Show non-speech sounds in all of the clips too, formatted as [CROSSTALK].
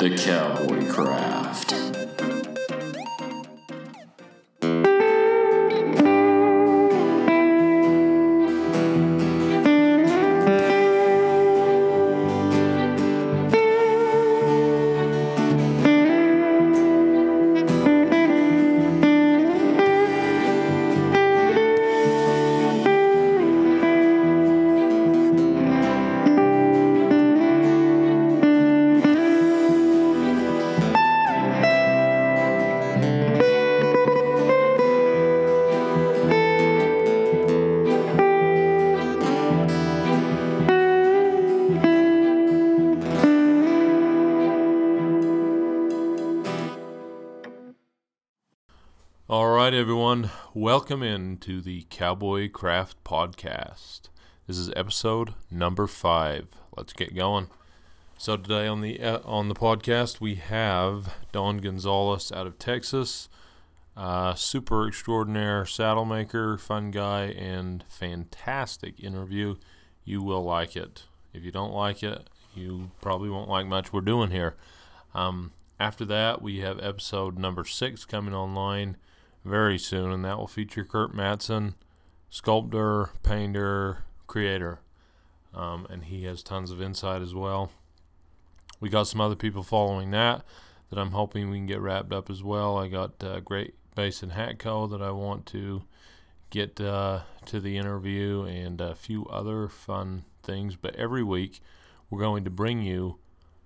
The Cowboy Craft. Welcome into the Cowboy Craft Podcast. This is episode number five. Let's get going. So today on the uh, on the podcast we have Don Gonzalez out of Texas, uh, super extraordinaire saddle maker, fun guy, and fantastic interview. You will like it. If you don't like it, you probably won't like much we're doing here. Um, after that, we have episode number six coming online very soon, and that will feature Kurt Matson, sculptor, painter, creator, um, and he has tons of insight as well. We got some other people following that that I'm hoping we can get wrapped up as well. I got uh, Great Basin Hat Co. that I want to get uh, to the interview and a few other fun things. But every week, we're going to bring you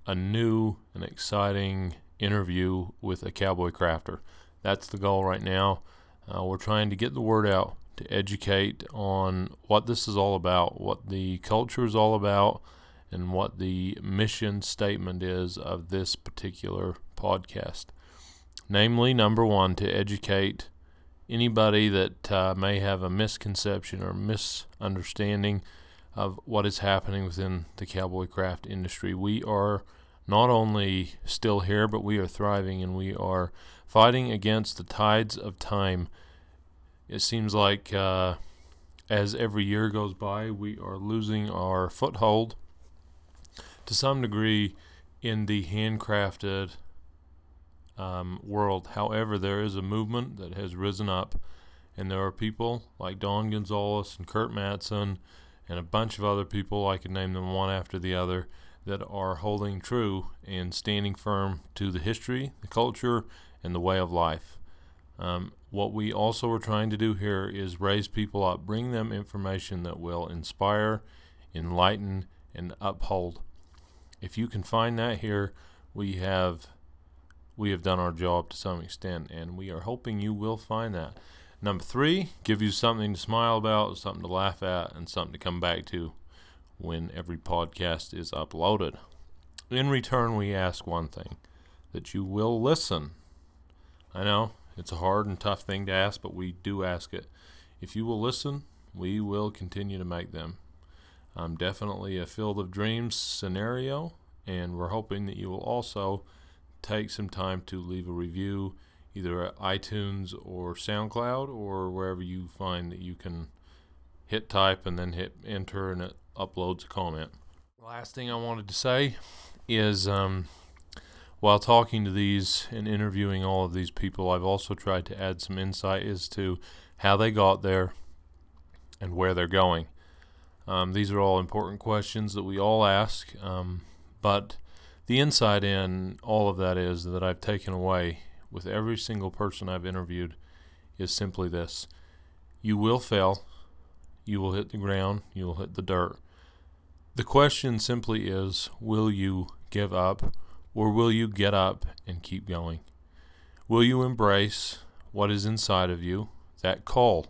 a new and exciting interview with a cowboy crafter. That's the goal right now. Uh, we're trying to get the word out to educate on what this is all about, what the culture is all about, and what the mission statement is of this particular podcast. Namely, number one, to educate anybody that uh, may have a misconception or misunderstanding of what is happening within the cowboy craft industry. We are not only still here, but we are thriving and we are fighting against the tides of time. It seems like uh, as every year goes by, we are losing our foothold to some degree in the handcrafted um, world. However, there is a movement that has risen up, and there are people like Don Gonzalez and Kurt Matson and a bunch of other people, I could name them one after the other, that are holding true and standing firm to the history, the culture, and the way of life. Um, what we also are trying to do here is raise people up, bring them information that will inspire, enlighten, and uphold. If you can find that here, we have we have done our job to some extent, and we are hoping you will find that. Number three, give you something to smile about, something to laugh at, and something to come back to when every podcast is uploaded. In return, we ask one thing that you will listen. I know it's a hard and tough thing to ask, but we do ask it. If you will listen, we will continue to make them. I'm definitely a field of dreams scenario, and we're hoping that you will also take some time to leave a review either at iTunes or SoundCloud or wherever you find that you can hit type and then hit enter and it uploads a comment. Last thing I wanted to say is um, while talking to these and interviewing all of these people, I've also tried to add some insight as to how they got there and where they're going. Um, these are all important questions that we all ask, um, but the insight in all of that is that I've taken away with every single person I've interviewed is simply this you will fail, you will hit the ground, you will hit the dirt. The question simply is will you give up or will you get up and keep going? Will you embrace what is inside of you, that call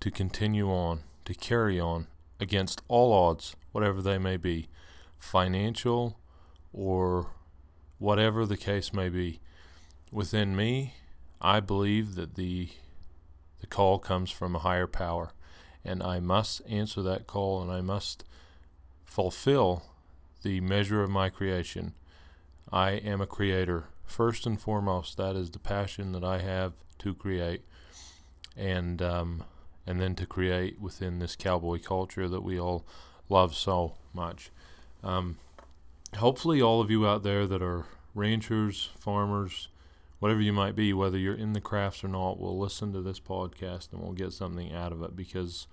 to continue on, to carry on against all odds, whatever they may be, financial or whatever the case may be? Within me, I believe that the the call comes from a higher power and I must answer that call and I must fulfill the measure of my creation. I am a creator. First and foremost, that is the passion that I have to create, and um, and then to create within this cowboy culture that we all love so much. Um, hopefully, all of you out there that are ranchers, farmers, whatever you might be, whether you're in the crafts or not, will listen to this podcast and we'll get something out of it because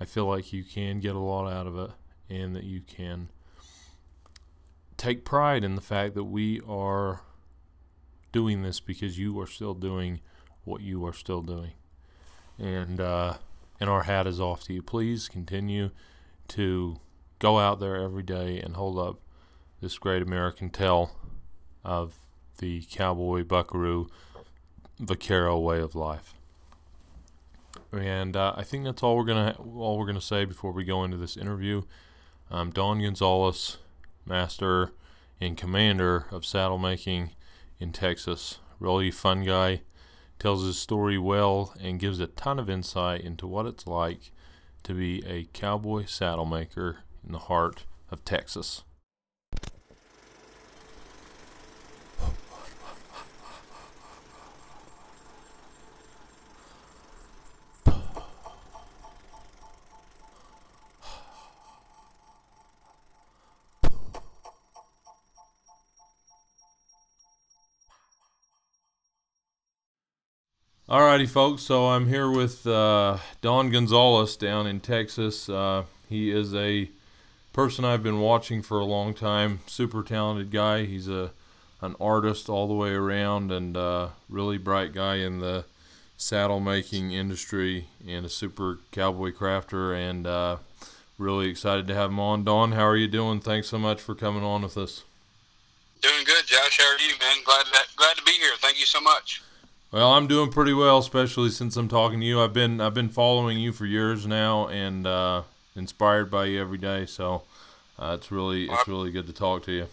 I feel like you can get a lot out of it and that you can take pride in the fact that we are doing this because you are still doing what you are still doing. And uh, and our hat is off to you. Please continue to go out there every day and hold up this great American tale of the cowboy buckaroo vaquero way of life. And uh, I think that's all we're gonna all we're gonna say before we go into this interview. Um, Don Gonzalez, master and commander of saddle making in Texas, really fun guy, tells his story well and gives a ton of insight into what it's like to be a cowboy saddle maker in the heart of Texas. Alrighty, folks. So I'm here with uh, Don Gonzalez down in Texas. Uh, he is a person I've been watching for a long time. Super talented guy. He's a an artist all the way around and uh, really bright guy in the saddle making industry and a super cowboy crafter. And uh, really excited to have him on. Don, how are you doing? Thanks so much for coming on with us. Doing good, Josh. How are you, man? Glad to, glad to be here. Thank you so much. Well, I'm doing pretty well, especially since I'm talking to you. I've been I've been following you for years now, and uh, inspired by you every day. So uh, it's really it's really good to talk to you.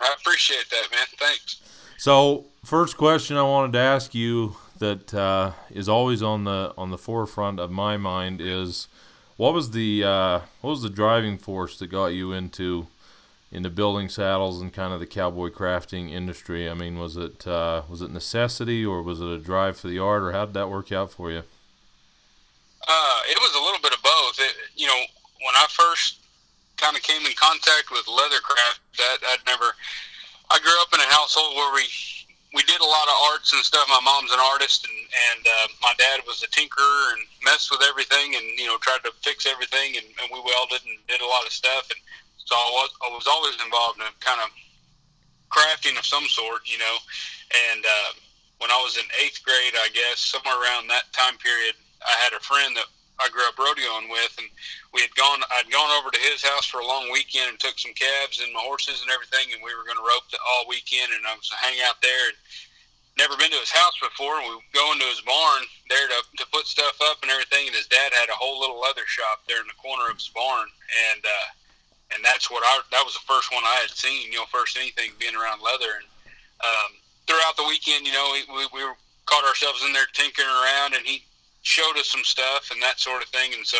I appreciate that, man. Thanks. So, first question I wanted to ask you that uh, is always on the on the forefront of my mind is what was the uh, what was the driving force that got you into into building saddles and kind of the cowboy crafting industry? I mean, was it uh, was it necessity or was it a drive for the art, or how did that work out for you? Uh, it was a little bit of both. It, you know, when I first kind of came in contact with leathercraft, that I'd never. I grew up in a household where we we did a lot of arts and stuff. My mom's an artist, and and uh, my dad was a tinkerer and messed with everything, and you know tried to fix everything, and, and we welded and did a lot of stuff, and so I was I was always involved in kind of crafting of some sort, you know. And uh, when I was in eighth grade, I guess somewhere around that time period, I had a friend that I grew up rodeoing with, and we had gone. I'd gone over to his house for a long weekend and took some calves and my horses and everything, and we were going to rope the, all weekend, and I was to hang out there. And never been to his house before. And we go into his barn there to to put stuff up and everything, and his dad had a whole little leather shop there in the corner of his barn, and uh, and that's what I that was the first one I had seen. You know, first anything being around leather, and um, throughout the weekend, you know, we we caught ourselves in there tinkering around, and he showed us some stuff and that sort of thing. And so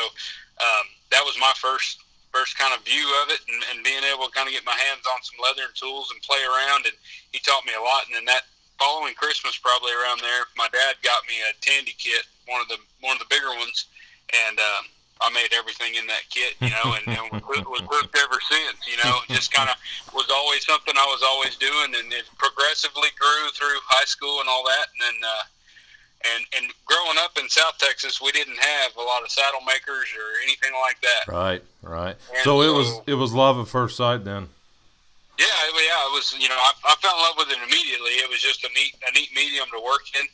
um, that was my first first kind of view of it, and, and being able to kind of get my hands on some leather and tools and play around. And he taught me a lot. And then that following Christmas, probably around there, my dad got me a Tandy kit, one of the one of the bigger ones, and um, I made everything in that kit, you know, and, and was hooked [LAUGHS] ever since. You know, just kind of was always something I was always doing, and it progressively grew through high school and all that, and then. Uh, and and growing up in South Texas, we didn't have a lot of saddle makers or anything like that. Right, right. So, so it was it was love at first sight then. Yeah, yeah, it was. You know, I, I fell in love with it immediately. It was just a neat a neat medium to work in,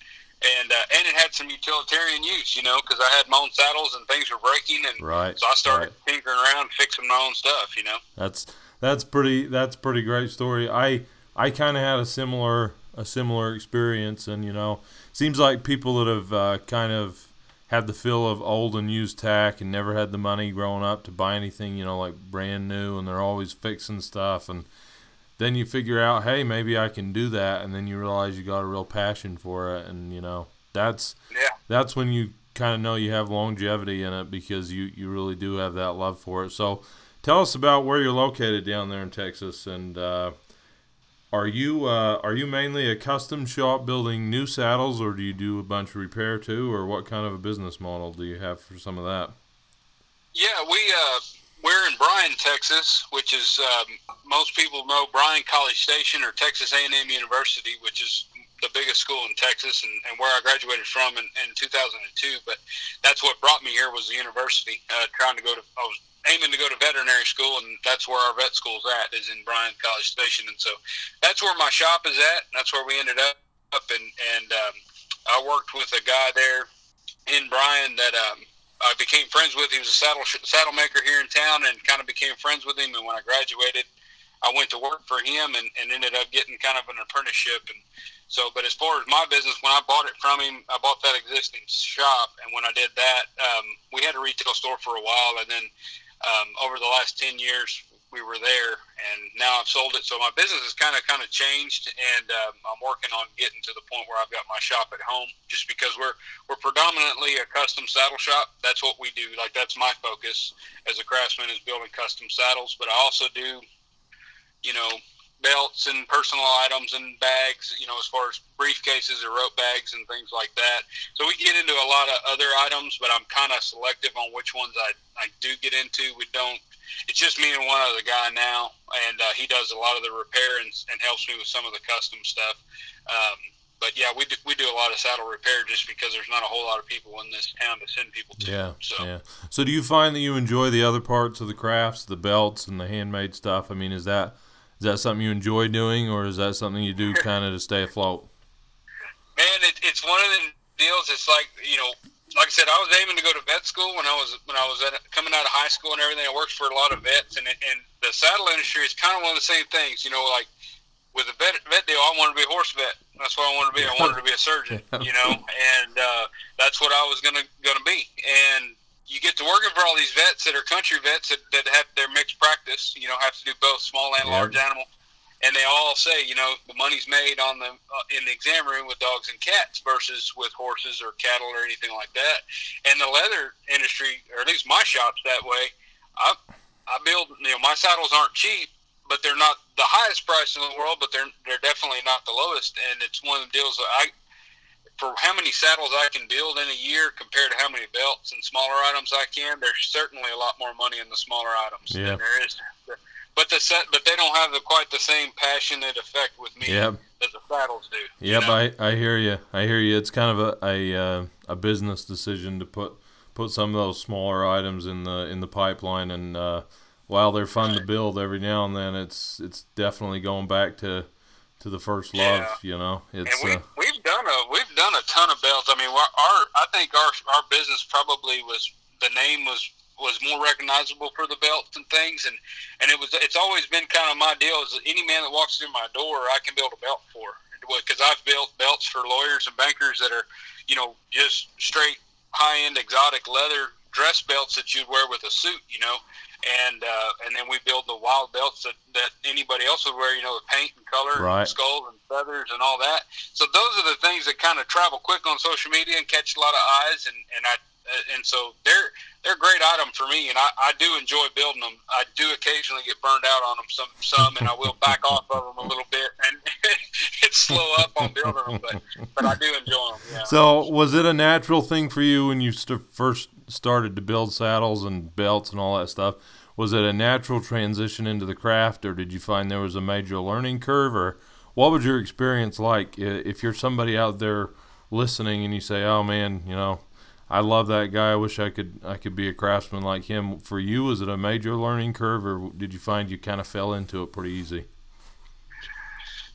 and uh, and it had some utilitarian use. You know, because I had my own saddles and things were breaking, and right. So I started right. tinkering around, fixing my own stuff. You know. That's that's pretty that's pretty great story. I I kind of had a similar a similar experience, and you know seems like people that have uh, kind of had the feel of old and used tack and never had the money growing up to buy anything, you know, like brand new, and they're always fixing stuff. And then you figure out, hey, maybe I can do that, and then you realize you got a real passion for it, and you know, that's yeah. that's when you kind of know you have longevity in it because you you really do have that love for it. So, tell us about where you're located down there in Texas, and uh, are you uh, are you mainly a custom shop building new saddles, or do you do a bunch of repair too, or what kind of a business model do you have for some of that? Yeah, we uh, we're in Bryan, Texas, which is um, most people know Bryan College Station or Texas A&M University, which is the biggest school in Texas and, and where I graduated from in, in 2002. But that's what brought me here was the university. Uh, trying to go to, I was aiming to go to veterinary school, and that's where our vet school's at, is in Bryan College Station. And so that's where my shop is at. That's where we ended up. And and um, I worked with a guy there in Bryan that um, I became friends with. He was a saddle saddle maker here in town, and kind of became friends with him. And when I graduated, I went to work for him, and, and ended up getting kind of an apprenticeship. And so, but as far as my business, when I bought it from him, I bought that existing shop, and when I did that, um, we had a retail store for a while, and then um, over the last ten years, we were there, and now I've sold it. So my business has kind of kind of changed, and um, I'm working on getting to the point where I've got my shop at home. Just because we're we're predominantly a custom saddle shop. That's what we do. Like that's my focus as a craftsman is building custom saddles. But I also do, you know, belts and personal items and bags. You know, as far as briefcases or rope bags and things like that. So we get into a lot of other items, but I'm kind of selective on which ones I I do get into. We don't it's just me and one other guy now, and uh, he does a lot of the repair and, and helps me with some of the custom stuff. Um, but yeah, we do, we do a lot of saddle repair just because there's not a whole lot of people in this town to send people to. Yeah, so. yeah. So do you find that you enjoy the other parts of the crafts, the belts and the handmade stuff? I mean, is that is that something you enjoy doing, or is that something you do [LAUGHS] kind of to stay afloat? Man, it, it's one of the deals. It's like you know, like I said, I was aiming to go to vet school when I was when I was at, coming out of high school and everything. I worked for a lot of vets, and and the saddle industry is kind of one of the same things. You know, like with the vet vet deal, I wanted to be a horse vet. That's what I wanted to be. I wanted to be a surgeon. [LAUGHS] You know, and uh, that's what I was gonna gonna be. And you get to working for all these vets that are country vets that, that have their mixed practice. You know, have to do both small and large animal and they all say, you know, the money's made on the uh, in the exam room with dogs and cats versus with horses or cattle or anything like that. And the leather industry, or at least my shop's that way. I I build, you know, my saddles aren't cheap, but they're not the highest price in the world, but they're they're definitely not the lowest. And it's one of the deals that I for how many saddles I can build in a year compared to how many belts and smaller items I can, there's certainly a lot more money in the smaller items yeah. than there is but the set, but they don't have the quite the same passionate effect with me yep. as the saddles do. Yep, you know? I, I hear you. I hear you. It's kind of a a, uh, a business decision to put put some of those smaller items in the in the pipeline, and uh, while they're fun right. to build every now and then, it's it's definitely going back to to the first love. Yeah. You know, it's and we, uh, we've done a we've done a ton of belts. I mean, our I think our our business probably was the name was was more recognizable for the belts and things, and and it was it's always been kind of my deal is any man that walks through my door, I can build a belt for because I've built belts for lawyers and bankers that are, you know, just straight high end exotic leather dress belts that you'd wear with a suit, you know, and uh, and then we build the wild belts that, that anybody else would wear, you know, with paint and color, right. and skulls and feathers and all that. So those are the things that kind of travel quick on social media and catch a lot of eyes, and and I and so they're they're a great item for me, and I, I do enjoy building them. I do occasionally get burned out on them some some, and I will back off of them a little bit [LAUGHS] and slow up on building them, but but I do enjoy them. Yeah. So was it a natural thing for you when you st- first started to build saddles and belts and all that stuff? Was it a natural transition into the craft, or did you find there was a major learning curve, or what was your experience like? If you're somebody out there listening and you say, "Oh man, you know." I love that guy. I wish I could I could be a craftsman like him. For you, was it a major learning curve, or did you find you kind of fell into it pretty easy?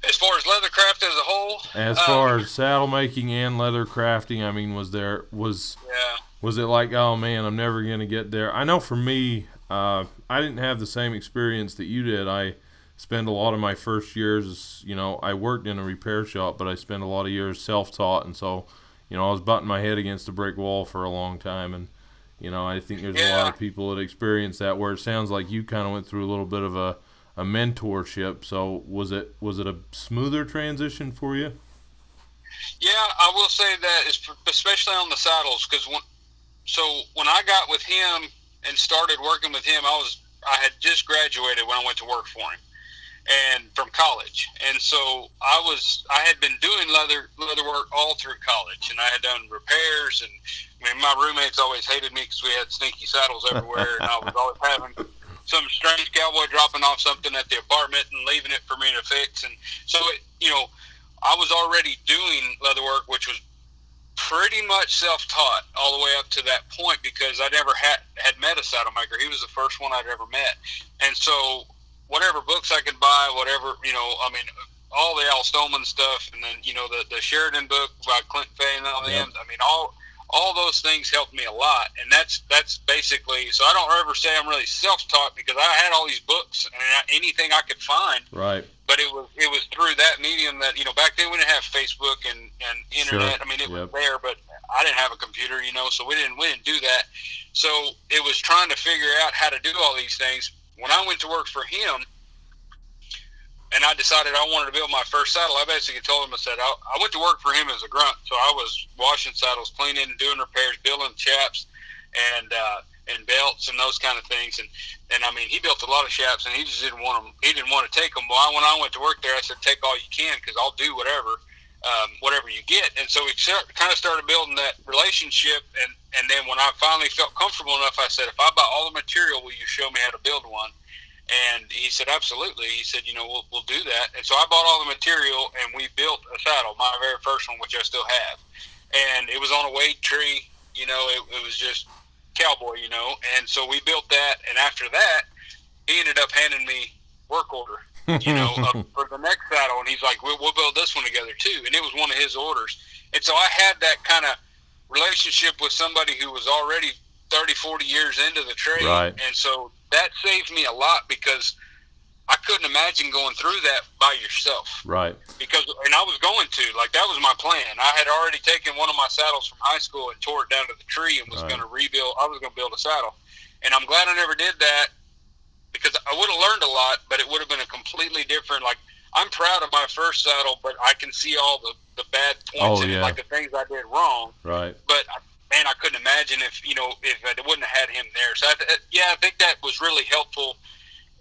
As far as leathercraft as a whole, as far um, as saddle making and leather crafting, I mean, was there was yeah. was it like, oh man, I'm never gonna get there? I know for me, uh, I didn't have the same experience that you did. I spent a lot of my first years, you know, I worked in a repair shop, but I spent a lot of years self-taught, and so you know, I was butting my head against a brick wall for a long time, and you know, I think there's yeah. a lot of people that experience that. Where it sounds like you kind of went through a little bit of a a mentorship. So was it was it a smoother transition for you? Yeah, I will say that, especially on the saddles, because when so when I got with him and started working with him, I was I had just graduated when I went to work for him and from college. And so I was I had been doing leather leather work all through college, and I had done repairs. And I mean, my roommates always hated me because we had stinky saddles everywhere, and I was [LAUGHS] always having some strange cowboy dropping off something at the apartment and leaving it for me to fix. And so, it, you know, I was already doing leather work, which was pretty much self-taught all the way up to that point because I never had had met a saddle maker. He was the first one I'd ever met, and so whatever books I could buy, whatever you know, I mean, all the Al Stohlman stuff, and then you know the the Sheridan book by Clint Fay and all them. I mean, all all those things helped me a lot, and that's that's basically. So I don't ever say I'm really self-taught because I had all these books and anything I could find. Right. But it was it was through that medium that you know back then we didn't have Facebook and and internet. Sure. I mean it Yep. was there, but I didn't have a computer, you know, so we didn't we didn't do that. So it was trying to figure out how to do all these things. When I went to work for him, and I decided I wanted to build my first saddle, I basically told him I said I, I went to work for him as a grunt, so I was washing saddles, cleaning, doing repairs, building chaps, and uh, and belts and those kind of things. And and I mean, he built a lot of chaps, and he just didn't want them. He didn't want to take them. Well, when I went to work there, I said, take all you can because I'll do whatever, um, whatever you get. And so we start, kind of started building that relationship. And and then when I finally felt comfortable enough, I said, if I buy all the material, will you show me how to build one? And he said, absolutely. He said, you know, we'll, we'll do that. And so I bought all the material and we built a saddle, my very first one, which I still have. And it was on a weight tree, you know, it, it was just cowboy, you know. And so we built that. And after that, he ended up handing me work order, you know, uh, [LAUGHS] for the next saddle. And he's like, we'll, we'll build this one together too. And it was one of his orders. And so I had that kind of relationship with somebody who was already 30, 40 years into the trade. Right. And so that saved me a lot because I couldn't imagine going through that by yourself. Right. Because, and I was going to, like, that was my plan. I had already taken one of my saddles from high school and tore it down to the tree and was Right. going to rebuild, I was going to build a saddle. And I'm glad I never did that because I would have learned a lot, but it would have been a completely different, like, I'm proud of my first saddle, but I can see all the, the bad Oh, points in yeah. like the things I did wrong Right. but man, I couldn't imagine if you know if I wouldn't have had him there. So I, yeah, I think that was really helpful.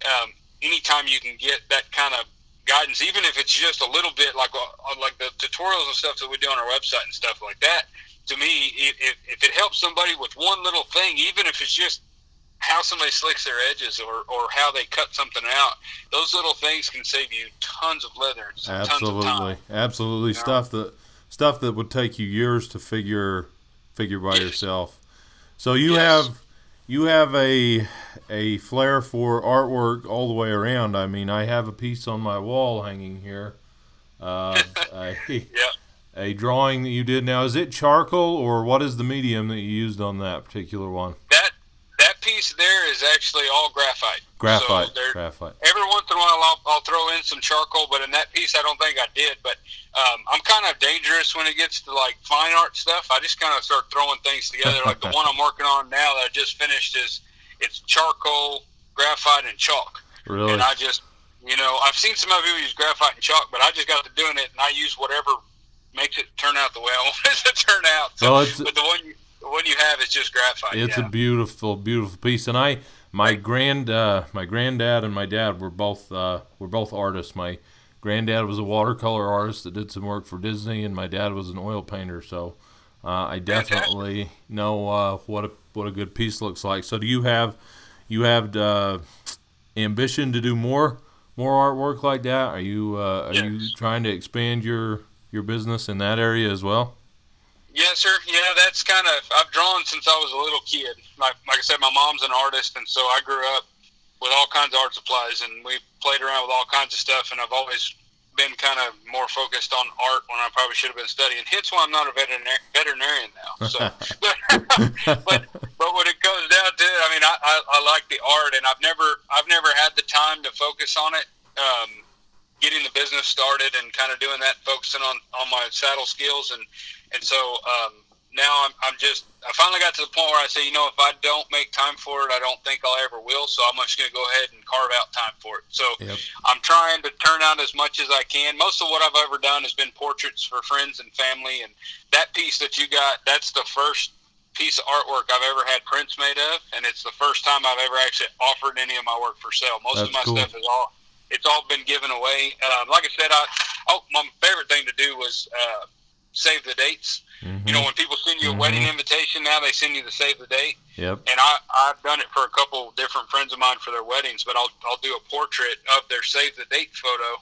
Um, anytime you can get that kind of guidance, even if it's just a little bit, like uh, like the tutorials and stuff that we do on our website and stuff like that. To me, if, if it helps somebody with one little thing, even if it's just how somebody slicks their edges or, or how they cut something out, those little things can save you tons of leather, and tons of Absolutely. time. Absolutely. Yeah. Stuff that stuff that would take you years to figure figure by yourself. So you Yes. have you have a a flair for artwork all the way around. I mean, I have a piece on my wall hanging here. Uh, [LAUGHS] a, Yeah. a drawing that you did. Now, is it charcoal or what is the medium that you used on that particular one? That piece there is actually all graphite. Graphite. So graphite. every once in a while I'll, I'll throw in some charcoal, but in that piece I don't think I did. But um, I'm kind of dangerous when it gets to like fine art stuff. I just kind of start throwing things together. like the [LAUGHS] one I'm working on now that I just finished is it's charcoal, graphite, and chalk. Really? And I just, you know, I've seen some other people use graphite and chalk, but I just got to doing it and I use whatever makes it turn out the way I [LAUGHS] want it to turn out. So, Well, it's- but the one you the one you have is just graphite. It's yeah. a beautiful, beautiful piece, and I, my grand, uh, my granddad and my dad were both, uh, were both artists. My granddad was a watercolor artist that did some work for Disney, and my dad was an oil painter. So, uh, I definitely know uh, what a what a good piece looks like. So, do you have, you have uh, ambition to do more, more artwork like that? Are you, uh, are you trying to expand your your business in that area as well? Yes, sir. Yeah, that's kind of. I've drawn since I was a little kid. Like, like I said, my mom's an artist, and so I grew up with all kinds of art supplies, and we played around with all kinds of stuff. And I've always been kind of more focused on art when I probably should have been studying. Hence why I'm not a veterinar- veterinarian now. So, but, [LAUGHS] [LAUGHS] but but when it goes down to it, I mean, I, I, I like the art, and I've never I've never had the time to focus on it. Um, getting the business started and kind of doing that, focusing on, on my saddle skills. And, and so um, now I'm, I'm just, I finally got to the point where I say, you know, if I don't make time for it, I don't think I ever will. So I'm just going to go ahead and carve out time for it. So Yep. I'm trying to turn out as much as I can. Most of what I've ever done has been portraits for friends and family. And that piece that you got, that's the first piece of artwork I've ever had prints made of. And it's the first time I've ever actually offered any of my work for sale. Most of my cool. stuff is all, it's all been given away. Um, like I said, I, oh, my favorite thing to do was, uh, save the dates. Mhm. You know, when people send you a wedding invitation now, they send you the save the date. Yep. And I I've done it for a couple different friends of mine for their weddings, but I'll I'll do a portrait of their save the date photo.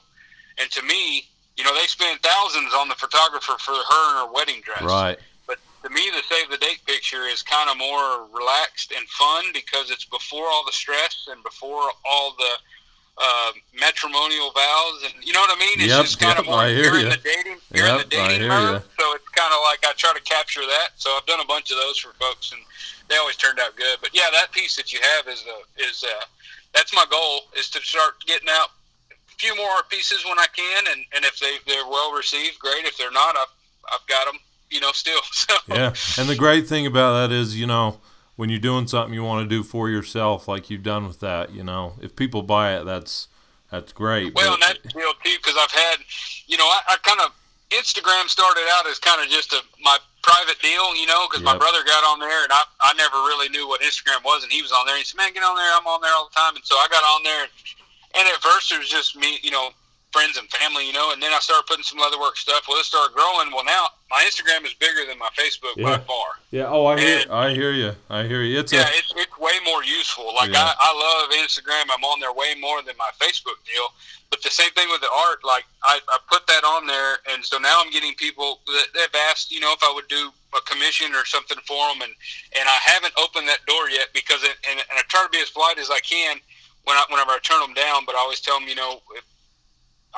And to me, you know, they spend thousands on the photographer for her and her wedding dress. Right. But to me, the save the date picture is kind of more relaxed and fun because it's before all the stress and before all the uh, matrimonial vows, and you know what I mean. It's Yep, just kind yep, of more. I hear you're in the dating. You're in the dating mode, ya. so it's kind of like I try to capture that. So I've done a bunch of those for folks, and they always turned out good. But yeah, that piece that you have is uh, is uh, that's my goal is to start getting out a few more pieces when I can, and, and if they they're well received, great. If they're not, I've I've got them, you know, still. [LAUGHS] So Yeah. And the great thing about that is, you know, when you're doing something you want to do for yourself, like you've done with that, you know, if people buy it, that's that's great. Well, and that's deal too, because I've had, you know, I, I kind of Instagram started out as kind of just a my private deal, you know, because my brother got on there, and I I never really knew what Instagram was, and he was on there. And he said, "Man, get on there. I'm on there all the time." And so I got on there, and, and at first it was just me, you know, friends and family, you know, and then I started putting some leatherwork stuff. Well, it started growing. Well, now my Instagram is bigger than my Facebook Yeah. by far. yeah. Oh, I hear, and- I hear you. I hear you. It's Yeah, a, it's, it's way more useful. Like Yeah. I, I love Instagram. I'm on there way more than my Facebook deal. But the same thing with the art. Like I, I put that on there, and so now I'm getting people that they've asked, you know, if I would do a commission or something for them, and and I haven't opened that door yet because it, and, and I try to be as polite as I can when I, whenever I turn them down. But I always tell them, you know, if,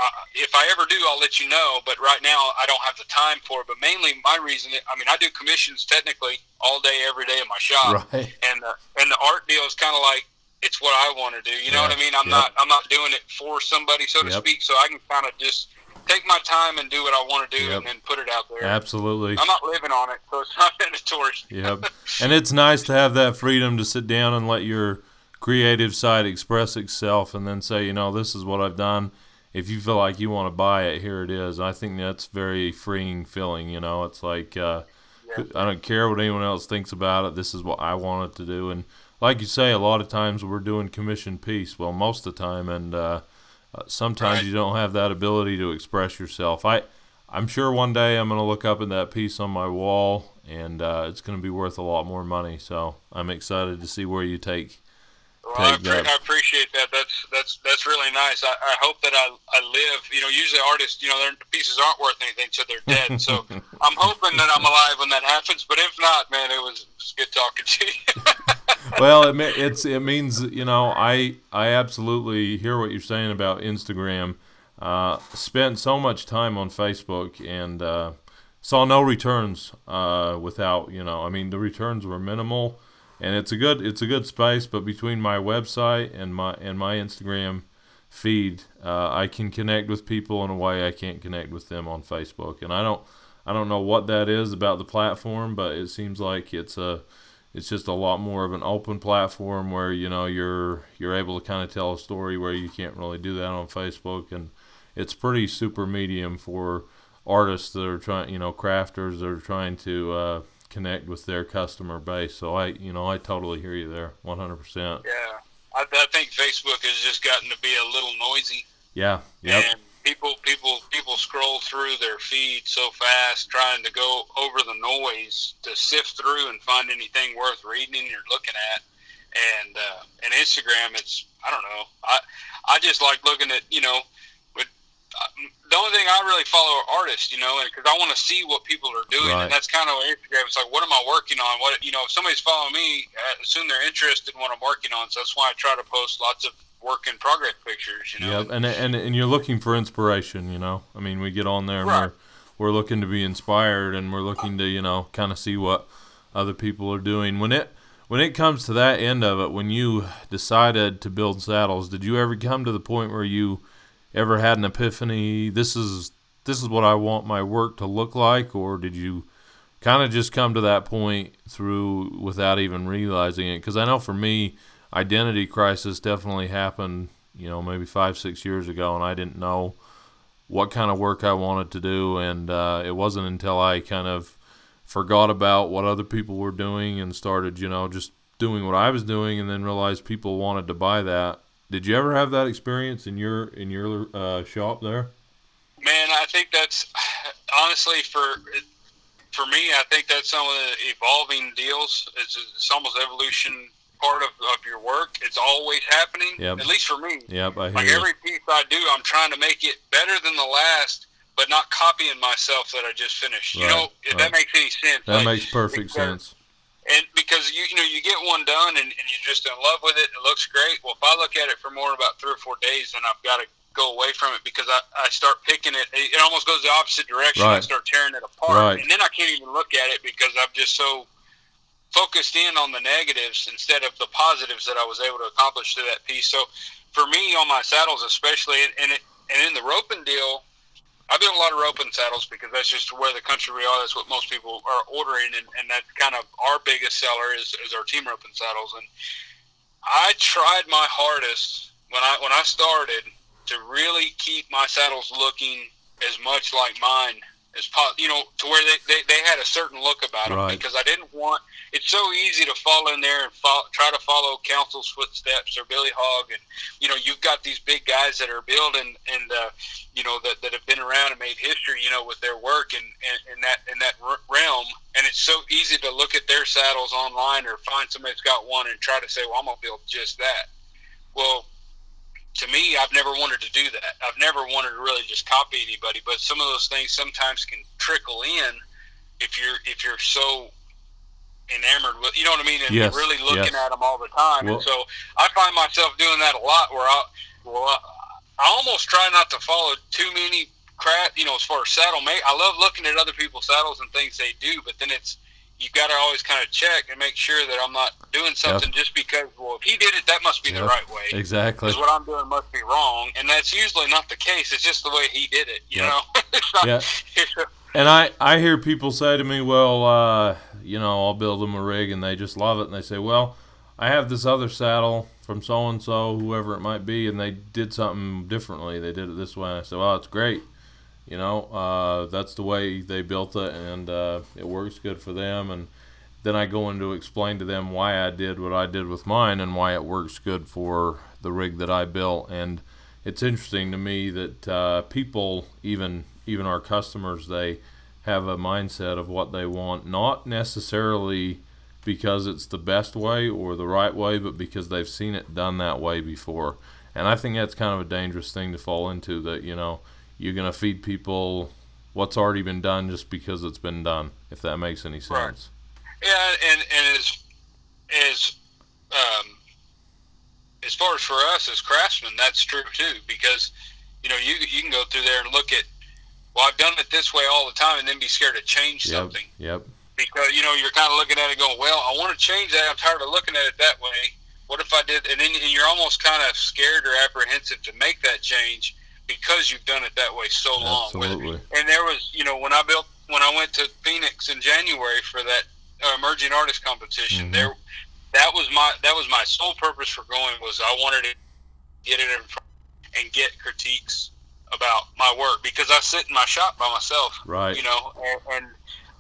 uh, if I ever do, I'll let you know. But right now, I don't have the time for it. But mainly, my reason, I mean, I do commissions technically all day, every day in my shop right. and the and the art deal is kind of like it's what I want to do. You know Yeah, what I mean? I'm yep. not I'm not doing it for somebody, so to Yep. speak. So I can kind of just take my time and do what I want to do, Yep. and then put it out there. Absolutely. I'm not living on it, so it's [LAUGHS] not mandatory. Yep. [LAUGHS] And it's nice to have that freedom to sit down and let your creative side express itself and then say, you know, this is what I've done. If you feel like you want to buy it, here it is. I think that's very freeing feeling, you know. It's like uh, Yeah. I don't care what anyone else thinks about it. This is what I want it to do. And like you say, a lot of times we're doing commission piece. Well, most of the time, and uh, uh, sometimes Right. you don't have that ability to express yourself. I, I'm sure one day I'm going to look up at that piece on my wall, and uh, it's going to be worth a lot more money. So I'm excited to see where you take. Well, I, appre- I appreciate that. That's that's that's really nice. I, I hope that I, I live. You know, usually artists, you know, their pieces aren't worth anything till they're dead. So [LAUGHS] I'm hoping that I'm alive when that happens. But if not, man, it was, it was good talking to you. [LAUGHS] well, it it's it means you know I I absolutely hear what you're saying about Instagram. Uh, spent so much time on Facebook and uh, saw no returns uh, without you know I mean the returns were minimal, and it's a good it's a good space. But between my website and my and my Instagram feed, uh, I can connect with people in a way I can't connect with them on Facebook, and I don't I don't know what that is about the platform, but it seems like it's a it's just a lot more of an open platform where you know you're you're able to kind of tell a story where you can't really do that on Facebook and it's pretty super medium for artists that are trying you know crafters that are trying to uh, connect with their customer base so I you know I totally hear you there 100% yeah, I, I think Facebook has just gotten to be a little noisy. yeah yeah. And people, people, people scroll through their feed so fast, trying to go over the noise to sift through and find anything worth reading or looking at. And uh, and Instagram, it's I don't know. I I just like looking at you know. Uh, the only thing I really follow are artists, you know, because I want to see what people are doing, Right. and that's kind of what Instagram. It's like, what am I working on? What you know, if somebody's following me, I assume they're interested in what I'm working on. So that's why I try to post lots of work in progress pictures. You know, Yep, and and and you're looking for inspiration, you know. I mean, we get on there and Right. we're we're looking to be inspired, and we're looking to you know kind of see what other people are doing. When it when it comes to that end of it, when you decided to build saddles, did you ever come to the point where you ever had an epiphany? This is this is what I want my work to look like, or did you kind of just come to that point through without even realizing it? Because I know for me, identity crisis definitely happened. You know, maybe five six years ago, and I didn't know what kind of work I wanted to do, and uh, it wasn't until I kind of forgot about what other people were doing and started, you know, just doing what I was doing, and then realized people wanted to buy that. Did you ever have that experience in your in your uh, shop there? Man, I think that's honestly, for for me, I think that's some of the evolving deals. It's, it's almost evolution part of, of your work. It's always happening. Yep. At least for me. Yep, I hear Like you. every piece I do, I'm trying to make it better than the last, but not copying myself that I just finished. You know, if right. that makes any sense. That Like, makes perfect sense. And because you you know you get one done and, and you're just in love with it, it looks great. Well, if I look at it for more than about three or four days, then I've got to go away from it because I, I start picking it. It almost goes the opposite direction. I start tearing it apart, Right. and then I can't even look at it because I'm just so focused in on the negatives instead of the positives that I was able to accomplish through that piece. So for me, on my saddles especially, and and, it, and in the roping deal. I built a lot of roping saddles because that's just where the country we are. That's what most people are ordering, and, and that's kind of our biggest seller is, is our team roping saddles. And I tried my hardest when I when I started to really keep my saddles looking as much like mine as possible. You know, to where they, they, they had a certain look about them Right. because I didn't want. It's so easy to fall in there and fo- try to follow Council's footsteps or Billy Hogg, and you know you've got these big guys that are building and uh, you know that, that have been around and made history, you know, with their work and in, in that in that realm. And it's so easy to look at their saddles online or find somebody that's got one and try to say, "Well, I'm gonna build just that." Well, to me, I've never wanted to do that. I've never wanted to really just copy anybody. But some of those things sometimes can trickle in if you're if you're so enamored with, you know what I mean, and Yes, you're really looking yes. at them all the time. Well- and so I find myself doing that a lot, where I well, I, I almost try not to follow too many crap. You know, as far as saddle make, I love looking at other people's saddles and things they do, but then it's you got to always kind of check and make sure that I'm not doing something just because. Well, if he did it, that must be the right way Exactly. because what I'm doing must be wrong, and that's usually not the case. It's just the way he did it, you Yeah. know. [LAUGHS] not, Yeah. And I, I hear people say to me, well, uh, you know, I'll build them a rig and they just love it. And they say, well, I have this other saddle from so and so, whoever it might be, and they did something differently. They did it this way. And I said, well, it's great. You know, uh, that's the way they built it and uh, it works good for them. And then I go in to explain to them why I did what I did with mine and why it works good for the rig that I built. And it's interesting to me that uh, people, even even our customers, they have a mindset of what they want, not necessarily because it's the best way or the right way, but because they've seen it done that way before. And I think that's kind of a dangerous thing to fall into. That you know you're gonna feed people what's already been done just because it's been done. If that makes any sense. Right. yeah, and and as as um, as far as for us as craftsmen, that's true too. Because you know you you can go through there and look at. Well, I've done it this way all the time, and then be scared to change Yep. something. Yep. because you know you're kind of looking at it going, well, I want to change that. I'm tired of looking at it that way. What if I did? And then and you're almost kind of scared or apprehensive to make that change because you've done it that way so long. With- Absolutely. And there was, you know, when I built when I went to Phoenix in January for that uh, emerging artist competition, Mhm. there that was my that was my sole purpose for going was I wanted to get it in front and get critiques about my work because I sit in my shop by myself Right. you know, and, and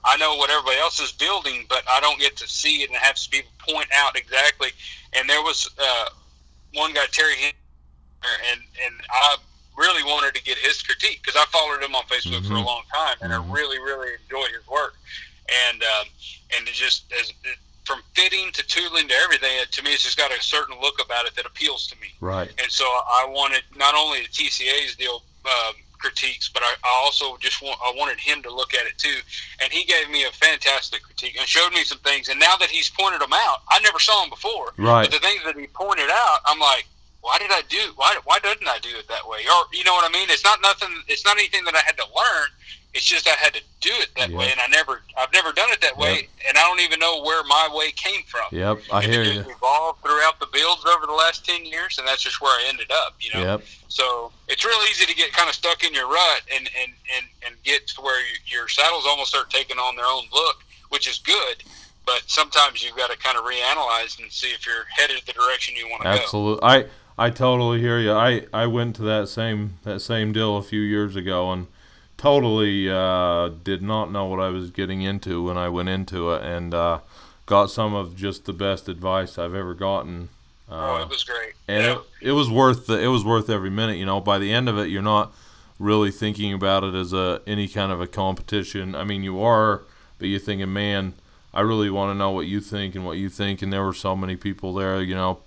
I know what everybody else is building, but I don't get to see it and have people point out exactly. And there was uh, one guy, Terry, and and I really wanted to get his critique because I followed him on Facebook for a Mhm. long time, and Mhm. I really, really enjoy his work. And um, and it just as it, from fitting to tooling to everything, it, to me, it's just got a certain look about it that appeals to me. Right. And so I wanted not only the TCA's deal um, critiques, but I, I also just want I wanted him to look at it too. And he gave me a fantastic critique and showed me some things. And now that he's pointed them out, I never saw them before. Right. But the things that he pointed out, I'm like, why did I do? Why why didn't I do it that way? Or you know what I mean? It's not nothing. It's not anything that I had to learn. It's just I had to do it that way, and I never I've never done it that way, and I don't even know where my way came from. Yep. I And hear it you. evolved throughout the builds over the last ten years, and that's just where I ended up. You know. Yep. So it's real easy to get kind of stuck in your rut and and and, and get to where you, your saddles almost start taking on their own look, which is good. But sometimes you've got to kind of reanalyze and see if you're headed the direction you want to go. Absolutely. I I totally hear you. I I went to that same that same deal a few years ago and totally uh, did not know what I was getting into when I went into it and uh, got some of just the best advice I've ever gotten. Oh, Uh, it was great. and Yeah. it, it was worth the, it was worth every minute. You know, by the end of it, you're not really thinking about it as a any kind of a competition. I mean, you are, but you're thinking, man, I really want to know what you think and what you think. And there were so many people there, you know,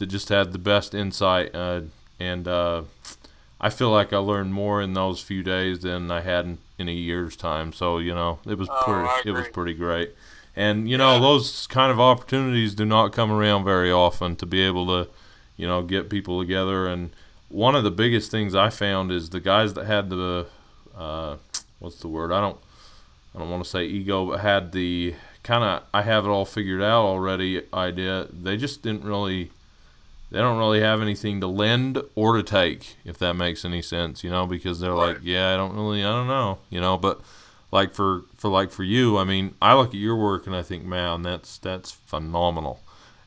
that just had the best insight. Uh, and uh, I feel like I learned more in those few days than I had in, in a year's time. So you know, it was Oh, pretty, it was pretty great. And you know, Yeah. those kind of opportunities do not come around very often to be able to, you know, get people together. And one of the biggest things I found is the guys that had the, uh, what's the word? I don't, I don't want to say ego, but had the kind of I have it all figured out already idea. They just didn't really, they don't really have anything to lend or to take, if that makes any sense, you know, because they're like, yeah, I don't really, I don't know, you know, but like for for like for you, I mean, I look at your work and I think, man, that's that's phenomenal.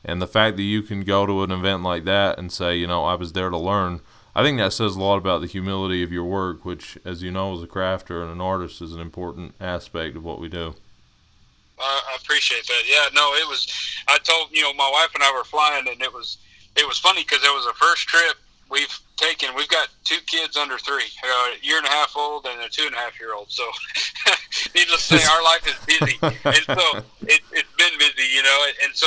And the fact that you can go to an event like that and say, you know, I was there to learn, I think that says a lot about the humility of your work, which, as you know, as a crafter and an artist, is an important aspect of what we do. I, I appreciate that. Yeah, no, it was. I told you know my wife and I were flying, and it was it was funny because it was the first trip we've taken. We've got two kids under three, uh, a year and a half old and a two and a half year old. So, [LAUGHS] needless to say, our life is busy, and so [LAUGHS] it, it's been busy, you know. And so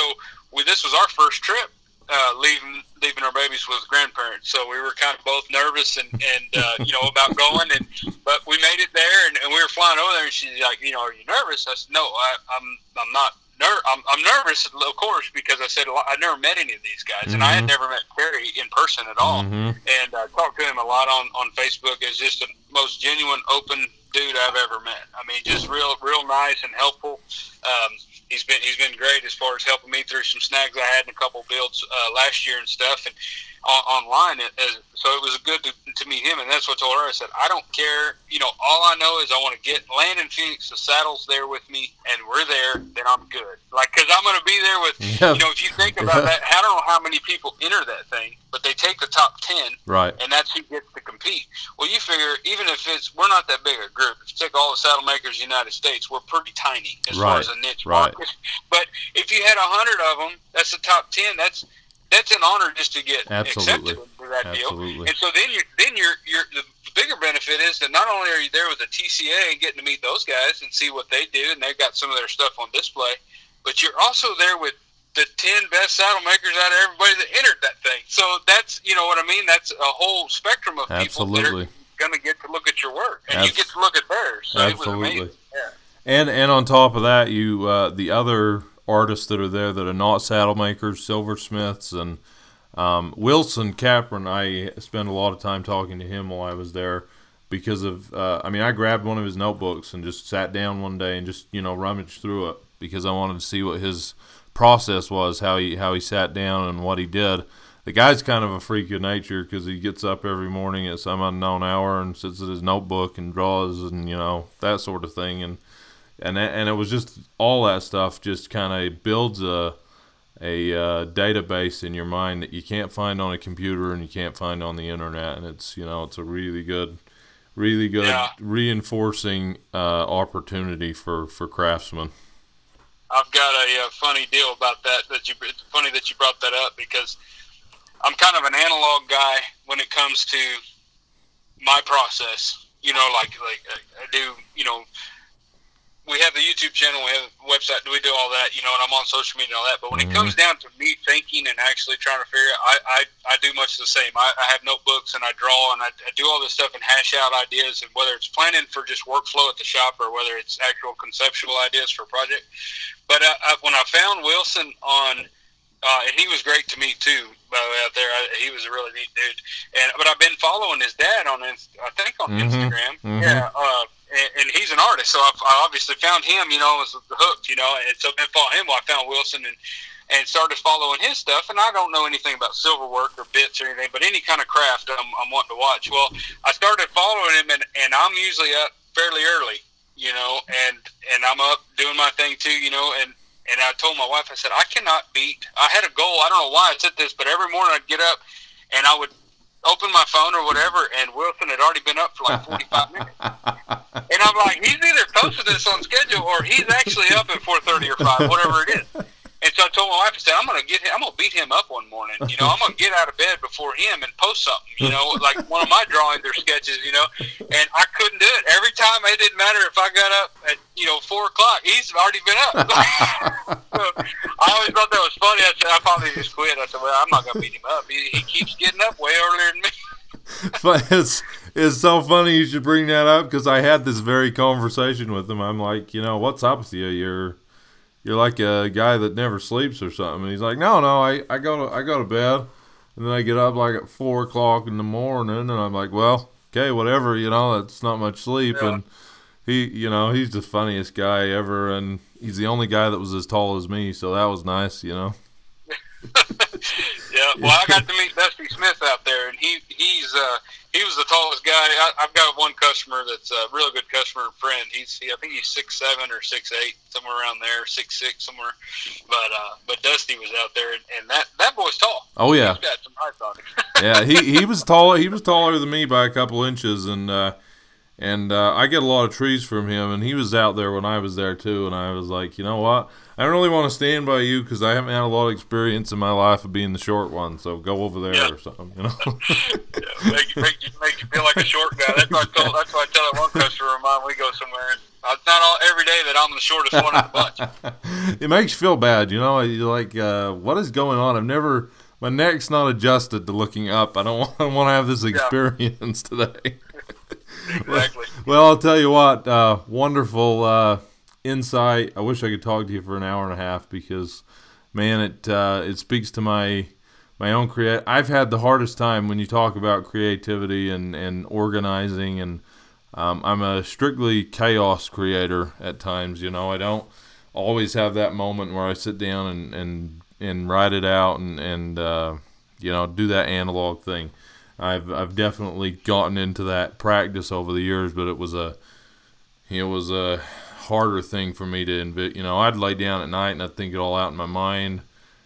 we, this was our first trip. Uh, leaving leaving our babies with grandparents, so we were kind of both nervous and and uh, you know about going, and but we made it there, and, and we were flying over there, and she's like, you know, are you nervous? I said, no, I, I'm I'm not. Ner- I'm, I'm nervous, of course, because I said I never met any of these guys, and I had Mhm. never met Terry in person at all. Mhm. And I talked to him a lot on on Facebook. Is just the most genuine, open dude I've ever met. I mean, just real, real nice and helpful. Um, he's been he's been great as far as helping me through some snags I had in a couple builds uh, last year and stuff, and on, online. As, so it was good to, to meet him, and that's what I told her. I said, I don't care. You know, all I know is I want to get land in Phoenix. The saddle's there with me, and we're there. Then I'm good. Like, cause I'm going to be there with. Yeah. You know, if you think about that, I don't know how many people enter that thing, but they take the top ten Right. and that's who gets to compete. Well, you figure even if it's we're not that big a group. If you take all the saddle makers in the United States, we're pretty tiny as far as a niche right. market. But if you had a hundred of them, that's the top ten. That's that's an honor just to get Absolutely. accepted for that deal. And so then you then you're you're the bigger benefit is that not only are you there with the TCA and getting to meet those guys and see what they do, and they've got some of their stuff on display, but you're also there with the 10 best saddle makers out of everybody that entered that thing. So that's, you know what I mean? That's a whole spectrum of people that Absolutely. are going to get to look at your work. And you get to look at theirs. So it was Absolutely. amazing. Yeah. And and on top of that, you uh, the other artists that are there that are not saddle makers, silversmiths, and um, Wilson Capron. I spent a lot of time talking to him while I was there because of. Uh, I mean, I grabbed one of his notebooks and just sat down one day and just you know rummaged through it because I wanted to see what his process was, how he how he sat down and what he did. The guy's kind of a freak of nature because he gets up every morning at some unknown hour and sits at his notebook and draws and you know that sort of thing and and and it was just all that stuff just kind of builds a a uh, database in your mind that you can't find on a computer and you can't find on the internet and it's you know it's a really good really good Yeah. reinforcing uh, opportunity for for craftsmen I've got a, uh funny deal about that. That you, it's funny that you brought that up because I'm kind of an analog guy when it comes to my process. You know, like like I do. You know, we have the YouTube channel, we have the website, we do all that. You know, and I'm on social media and all that. But when Mhm. it comes down to me thinking and actually trying to figure out, I I, I do much the same. I, I have notebooks and I draw and I, I do all this stuff and hash out ideas and whether it's planning for just workflow at the shop or whether it's actual conceptual ideas for a project. But uh, uh, when I found Wilson on, uh, and he was great to meet too. By the way, out there, I, he was a really neat dude. And but I've been following his dad on, I think on Mhm, Instagram. mhm. Yeah, uh, and, and he's an artist, so I, I obviously found him. You know, was hooked. You know, and so then follow him. Well, I found Wilson and and started following his stuff. And I don't know anything about silver work or bits or anything, but any kind of craft I'm, I'm wanting to watch. Well, I started following him, and, and I'm usually up fairly early, you know, and and I'm up doing my thing too, you know, and and I told my wife, I said, I cannot beat. I had a goal. I don't know why I said this, but every morning I'd get up and I would open my phone or whatever, and Wilson had already been up for like 45 minutes. [LAUGHS] And I'm like, he's either posted this on schedule or he's actually up at 4:30 or 5, whatever it is. And so I told my wife, I said, I'm gonna get him, I'm gonna beat him up one morning. You know, I'm gonna get out of bed before him and post something. You know, like one of my drawings or sketches. You know, and I couldn't do it. Every time it didn't matter if I got up at you know four o'clock. He's already been up. [LAUGHS] so I always thought that was funny. I said I finally just quit. I said, well, I'm not gonna beat him up. He, he keeps getting up way earlier than me. [LAUGHS] but it's it's so funny you should bring that up because I had this very conversation with him. I'm like, you know, what's up with you? You're you're like a guy that never sleeps or something. And he's like, no, no, I, I go to I go to bed, and then I get up like at four o'clock in the morning, and I'm like, well, okay, whatever, you know, that's not much sleep. Yeah. And he, you know, he's the funniest guy ever, and he's the only guy that was as tall as me, so that was nice, you know. [LAUGHS] yeah, well, I got to meet Dusty Smith out there, and he he's uh, he was the tallest guy. I, I've got one customer that's a real good customer and friend. He's he, I think he's six seven or six eight, somewhere around there, six six somewhere. But uh, but Dusty was out there, and, and that that boy's tall. Oh yeah, He's got some height on him. yeah, he he was taller. He was taller than me by a couple inches, and uh, and uh, I get a lot of trees from him. And he was out there when I was there too. And I was like, you know what? I don't really want to stand by you because I haven't had a lot of experience in my life of being the short one. So go over there Yeah. or something, you know. [LAUGHS] yeah, make, you, make, you, make you feel like a short guy. That's why I told. That's what I tell that one customer of mine. We go somewhere. And it's not all every day that I'm the shortest one in the bunch. [LAUGHS] it makes you feel bad, you know. You're like, uh, what is going on? I've never. My neck's not adjusted to looking up. I don't want, [LAUGHS] I don't want to have this experience today. Exactly. Well, I'll tell you what, uh, wonderful uh, insight. I wish I could talk to you for an hour and a half because, man, it uh, it speaks to my my own create. I've had the hardest time when you talk about creativity and and organizing, and um, I'm a strictly chaos creator at times. You know, I don't always have that moment where I sit down and and and write it out and and uh, you know do that analog thing. I've I've definitely gotten into that practice over the years, but it was a it was a harder thing for me to envi- you know I'd lay down at night and I'd think it all out in my mind,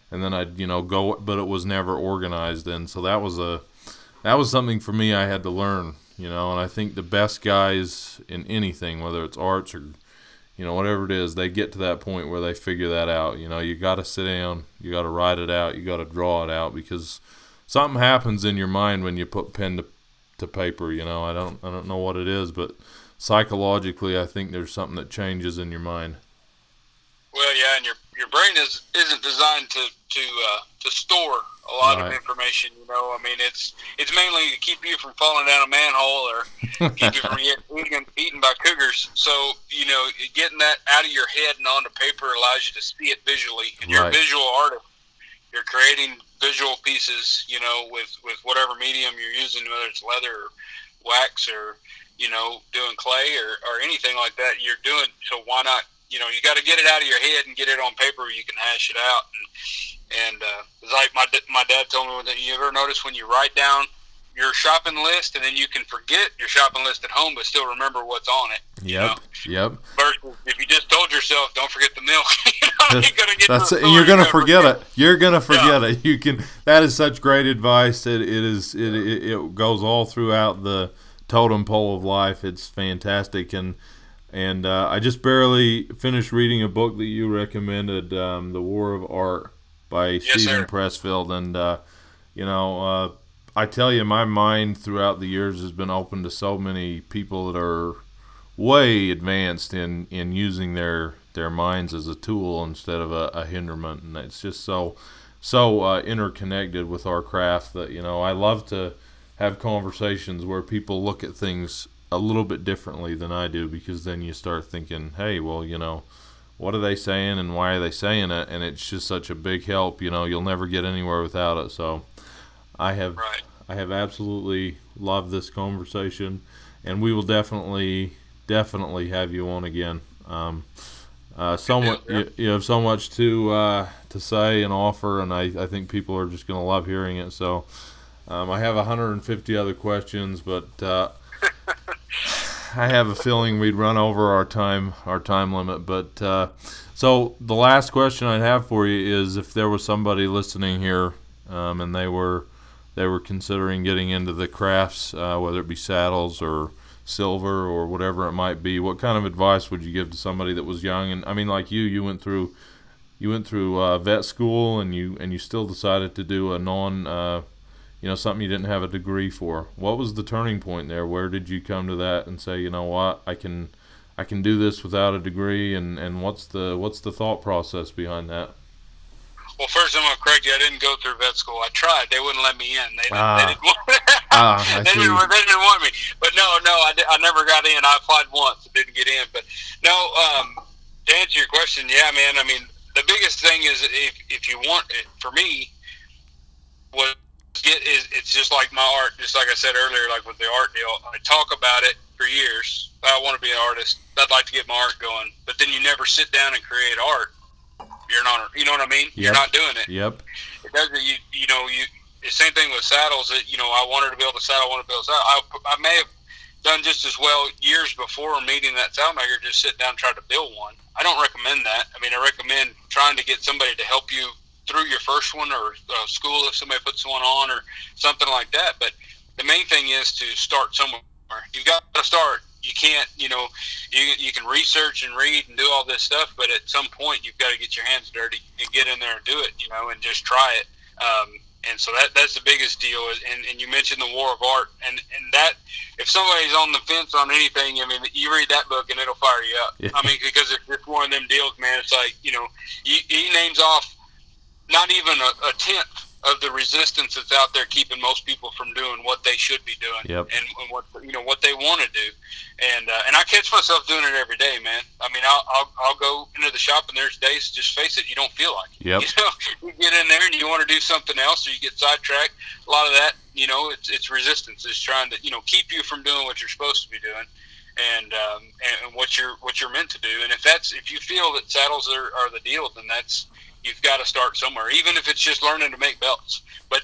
and then I'd you know go, but it was never organized, and so that was a that was something for me I had to learn, you know, and I think the best guys in anything, whether it's arts or you know whatever it is, they get to that point where they figure that out. You know, you got to sit down, you got to write it out, you got to draw it out because something happens in your mind when you put pen to, to paper. You know, I don't I don't know what it is, but psychologically, I think there's something that changes in your mind. Well, yeah, and your your brain is isn't designed to to uh, to store a lot Right. of information. You know, I mean, it's it's mainly to keep you from falling down a manhole or [LAUGHS] keep you from getting eaten, eaten by cougars. So you know, getting that out of your head and onto paper allows you to see it visually. And you're Right. a visual artist. You're creating visual pieces. You know, with with whatever medium you're using, whether it's leather or wax or you know doing clay or or anything like that. You're doing so. Why not? You know, you got to get it out of your head and get it on paper. You can hash it out. And and uh, it's like my my dad told me that you ever notice when you write down your shopping list and then you can forget your shopping list at home but still remember what's on it. Yep, yep. Versus if you just told yourself, "Don't forget the milk," [LAUGHS] you know, you're gonna get That's it, and you're gonna forget it. You're gonna forget Yeah. it. You can. That is such great advice. It, it is. It, it it goes all throughout the totem pole of life. It's fantastic, and and uh, I just barely finished reading a book that you recommended, um, "The War of Art" by Steven sir. Pressfield, and uh, you know, uh, I tell you, my mind throughout the years has been open to so many people that are way advanced in in using their their minds as a tool instead of a, a hinderment and it's just so so uh, interconnected with our craft that you know I love to have conversations where people look at things a little bit differently than I do because then you start thinking hey well you know what are they saying and why are they saying it and it's just such a big help you know you'll never get anywhere without it so I have Right. I have absolutely loved this conversation, and we will definitely, definitely have you on again. Um, uh, so much, Yeah. you, you have so much to uh, to say and offer, and I, I think people are just going to love hearing it. So, um, I have 150 other questions, but uh, I have a feeling we'd run over our time our time limit. But uh, so the last question I'd have for you is if there was somebody listening here, um, and they were they were considering getting into the crafts, uh, whether it be saddles or silver or whatever it might be, what kind of advice would you give to somebody that was young? And I mean, like you, you went through you went through uh, vet school and you and you still decided to do a non, uh, you know, something you didn't have a degree for. What was the turning point there? Where did you come to that and say, you know what, I can, I can do this without a degree? And, and what's the what's the thought process behind that? Well, first I'm gonna correct you. I didn't go through vet school. I tried. They wouldn't let me in. They didn't, Ah. they didn't want. [LAUGHS] Ah, they, didn't, they didn't want me. But no, no, I, I never got in. I applied once, and didn't get in. But no, um, to answer your question, yeah, man. I mean, the biggest thing is if if you want it for me, what get is it's just like my art. Just like I said earlier, like with the art deal, I talk about it for years. I want to be an artist. I'd like to get my art going, but then you never sit down and create art. You're not, you know what I mean? You're not doing it Yep. it doesn't you you know you the same thing with saddles that you know I wanted to build a saddle I wanted to build a saddle I, I may have done just as well years before meeting that saddle maker just sit down and try to build one I don't recommend that I mean I recommend trying to get somebody to help you through your first one or uh, school if somebody puts one on or something like that but the main thing is to start somewhere. You've got to start. You can't you know you, you can research and read and do all this stuff but at some point you've got to get your hands dirty and get in there and do it you know and just try it. Um, and so that that's the biggest deal. Is, and, and you mentioned the war of art and and that if somebody's on the fence on anything i mean you read that book and it'll fire you up. Yeah. i mean because it's just one of them deals man. It's like you know he, he names off not even a, a tenth of the resistance that's out there keeping most people from doing what they should be doing Yep. and, and what you know what they want to do and uh, and I catch myself doing it every day man I mean I'll, I'll I'll go into the shop and there's days just face it you don't feel like it. Yep. [LAUGHS] you know you get in there and you want to do something else or you get sidetracked a lot of that you know it's it's resistance is trying to you know keep you from doing what you're supposed to be doing and um, and, what you're what you're meant to do and if that's if you feel that saddles are, are the deal then that's you've got to start somewhere, even if it's just learning to make belts. But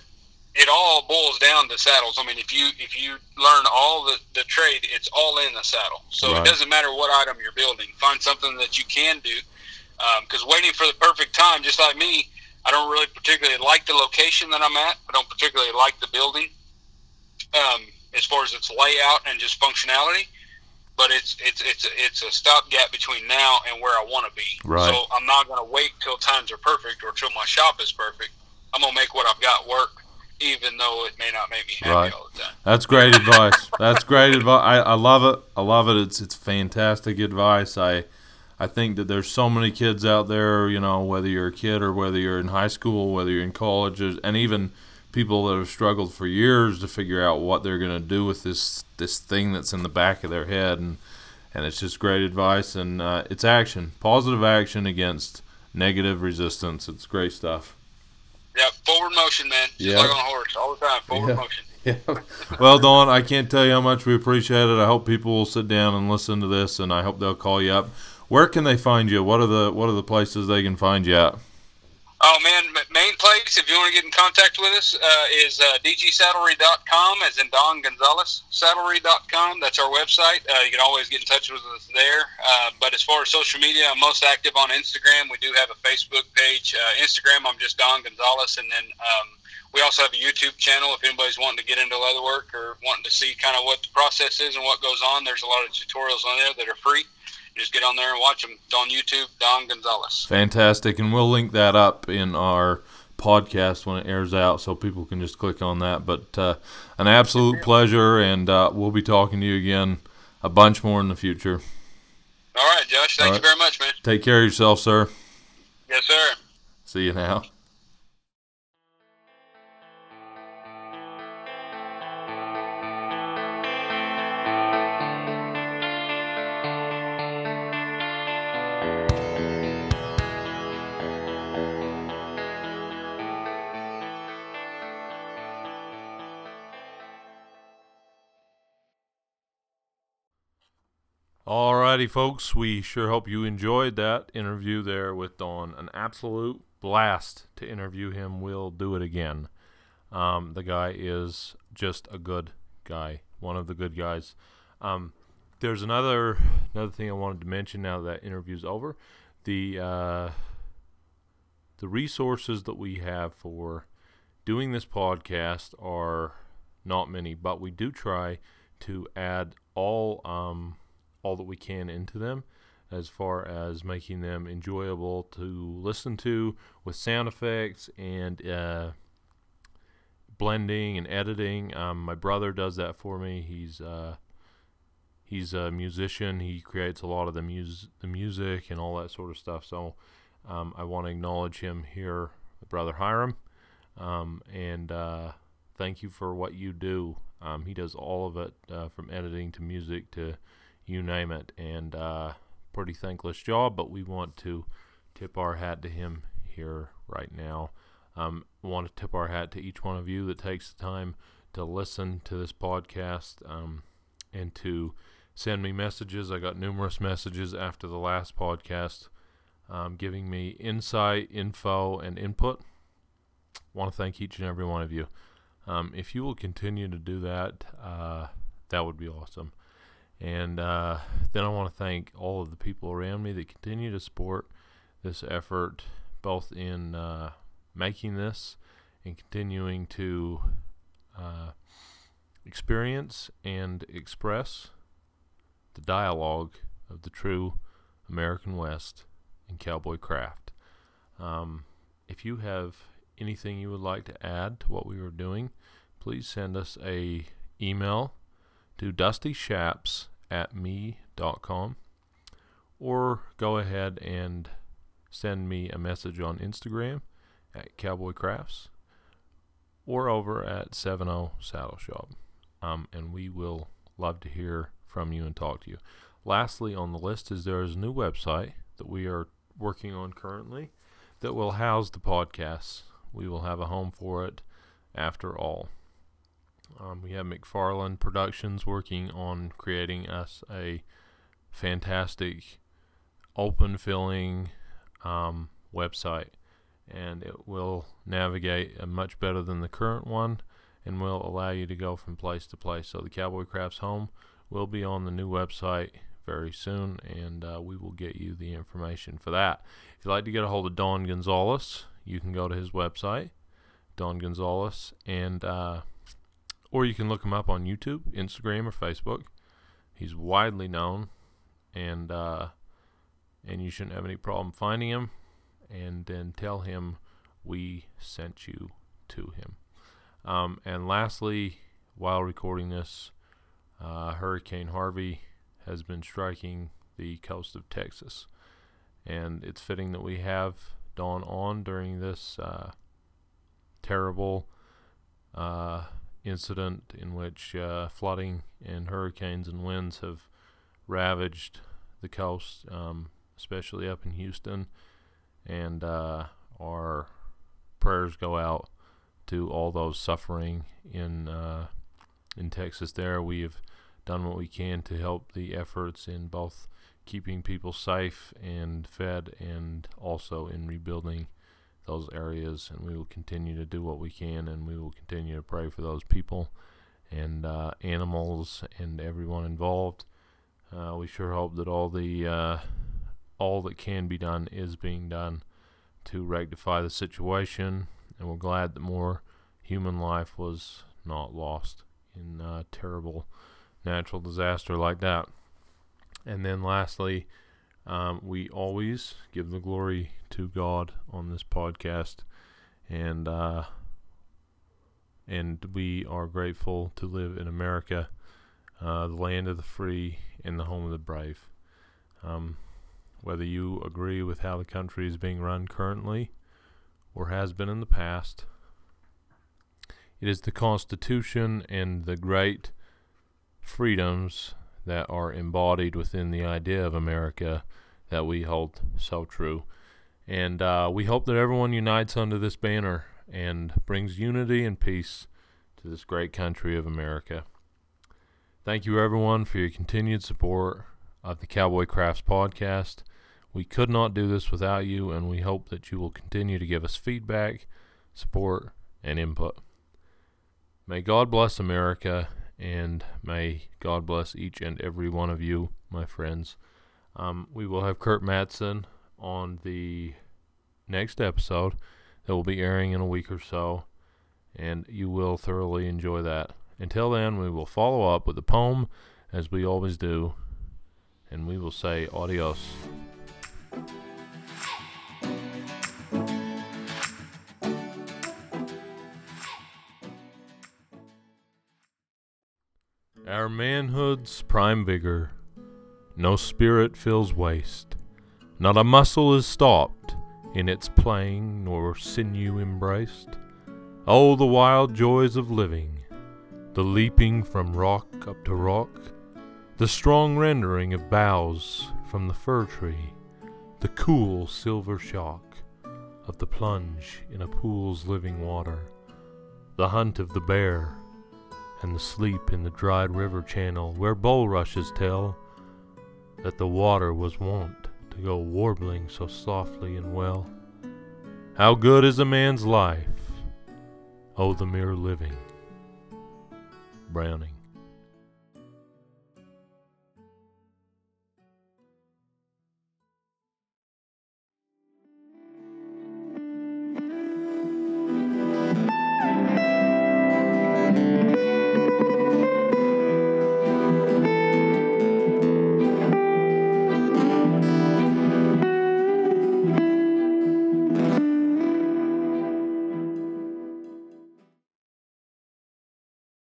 it all boils down to saddles. I mean, if you if you learn all the, the trade, it's all in the saddle. So Right. it doesn't matter what item you're building. Find something that you can do. Because waiting for the perfect time, just like me, I don't really particularly like the location that I'm at. I don't particularly like the building um, as far as its layout and just functionality. But it's it's it's it's a stopgap between now and where I want to be. Right. So I'm not going to wait till times are perfect or till my shop is perfect. I'm gonna make what I've got work, even though it may not make me happy Right. all the time. That's great advice. That's great advice. I, I love it. I love it. It's it's fantastic advice. I I think that there's so many kids out there, you know, whether you're a kid or whether you're in high school, whether you're in college, and even people that have struggled for years to figure out what they're going to do with this this thing that's in the back of their head, and and it's just great advice, and uh, it's action, positive action against negative resistance. It's great stuff. Yeah, forward motion, man. Just Yeah. like on a horse, all the time. Forward Yeah. motion. [LAUGHS] Yeah. Well, Don, I can't tell you how much we appreciate it. I hope people will sit down and listen to this, and I hope they'll call you up. Where can they find you? What are the What are the places they can find you at? Oh man, main place if you want to get in contact with us uh, is uh, dgsaddlery.com, as in Don Gonzalez saddlery.com. That's our website. Uh, you can always get in touch with us there. Uh, but as far as social media, I'm most active on Instagram. We do have a Facebook page. Uh, Instagram, I'm just Don Gonzalez, and then um, we also have a YouTube channel. If anybody's wanting to get into leatherwork or wanting to see kind of what the process is and what goes on, there's a lot of tutorials on there that are free. Just get on there and watch them. It's on YouTube, Don Gonzalez. Fantastic, and we'll link that up in our podcast when it airs out, so people can just click on that. But uh, an absolute pleasure, and uh, we'll be talking to you again a bunch more in the future. All right, Josh. Thank All you very much, man. Take care of yourself, sir. Yes, sir. See you now. Alrighty, folks. We sure hope you enjoyed that interview there with Don. An absolute blast to interview him. We'll do it again. Um, the guy is just a good guy, one of the good guys. Um, there's another another thing I wanted to mention now that interview's over. The uh, the resources that we have for doing this podcast are not many, but we do try to add all um, all that we can into them as far as making them enjoyable to listen to with sound effects and uh, blending and editing. Um, my brother does that for me. He's uh, he's a musician. He creates a lot of the mus- the music and all that sort of stuff. So um, I want to acknowledge him here, brother Hiram, um, and uh, thank you for what you do. Um, he does all of it uh, from editing to music to you name it, and uh, pretty thankless job. But we want to tip our hat to him here right now. Um, want to tip our hat to each one of you that takes the time to listen to this podcast um, and to send me messages. I got numerous messages after the last podcast um, giving me insight, info, and input. Want to thank each and every one of you. Um, if you will continue to do that, uh, that would be awesome. And uh, then I want to thank all of the people around me that continue to support this effort, both in uh, making this and continuing to uh, experience and express the dialogue of the true American West and cowboy craft. Um, if you have anything you would like to add to what we were doing, please send us a email to dustyshaps at me.com or go ahead and send me a message on Instagram at Cowboy Crafts or over at 70 Saddle Shop. Um, and we will love to hear from you and talk to you. Lastly, on the list is there is a new website that we are working on currently that will house the podcasts. We will have a home for it after all. Um, we have McFarland Productions working on creating us a fantastic open filling um, website, and it will navigate much better than the current one and will allow you to go from place to place. So, the Cowboy Crafts Home will be on the new website very soon, and uh, we will get you the information for that. If you'd like to get a hold of Don Gonzalez, you can go to his website, Don Gonzalez, and uh, or you can look him up on YouTube, Instagram, or Facebook. He's widely known, and uh, and you shouldn't have any problem finding him. And then tell him we sent you to him. Um, and lastly, while recording this, uh, Hurricane Harvey has been striking the coast of Texas. And it's fitting that we have Don on during this uh, terrible uh, incident in which uh, flooding and hurricanes and winds have ravaged the coast, um, especially up in Houston. And uh, our prayers go out to all those suffering in uh, in Texas. There, we've done what we can to help the efforts in both keeping people safe and fed and also in rebuilding those areas and we will continue to do what we can and we will continue to pray for those people and uh, animals and everyone involved uh, we sure hope that all the uh, all that can be done is being done to rectify the situation and we're glad that more human life was not lost in uh, terrible natural disaster like that. And then lastly, um, we always give the glory to God on this podcast, and uh, and we are grateful to live in America, uh, the land of the free and the home of the brave. Um, whether you agree with how the country is being run currently or has been in the past, it is the Constitution and the great freedoms that are embodied within the idea of America that we hold so true. And uh, we hope that everyone unites under this banner and brings unity and peace to this great country of America. Thank you, everyone, for your continued support of the Cowboy Crafts podcast. We could not do this without you, and we hope that you will continue to give us feedback, support, and input. May God bless America and may God bless each and every one of you, my friends. Um, we will have Kurt Matson on the next episode that will be airing in a week or so, and you will thoroughly enjoy that. Until then, we will follow up with a poem, as we always do, and we will say adios. Our manhood's prime vigor, no spirit feels waste, not a muscle is stopped in its playing, nor sinew embraced. Oh, the wild joys of living, the leaping from rock up to rock, the strong rendering of boughs from the fir tree, the cool silver shock of the plunge in a pool's living water, the hunt of the bear, and the sleep in the dried river channel where bulrushes tell that the water was wont to go warbling so softly and well. How good is a man's life? Oh, the mere living. Browning.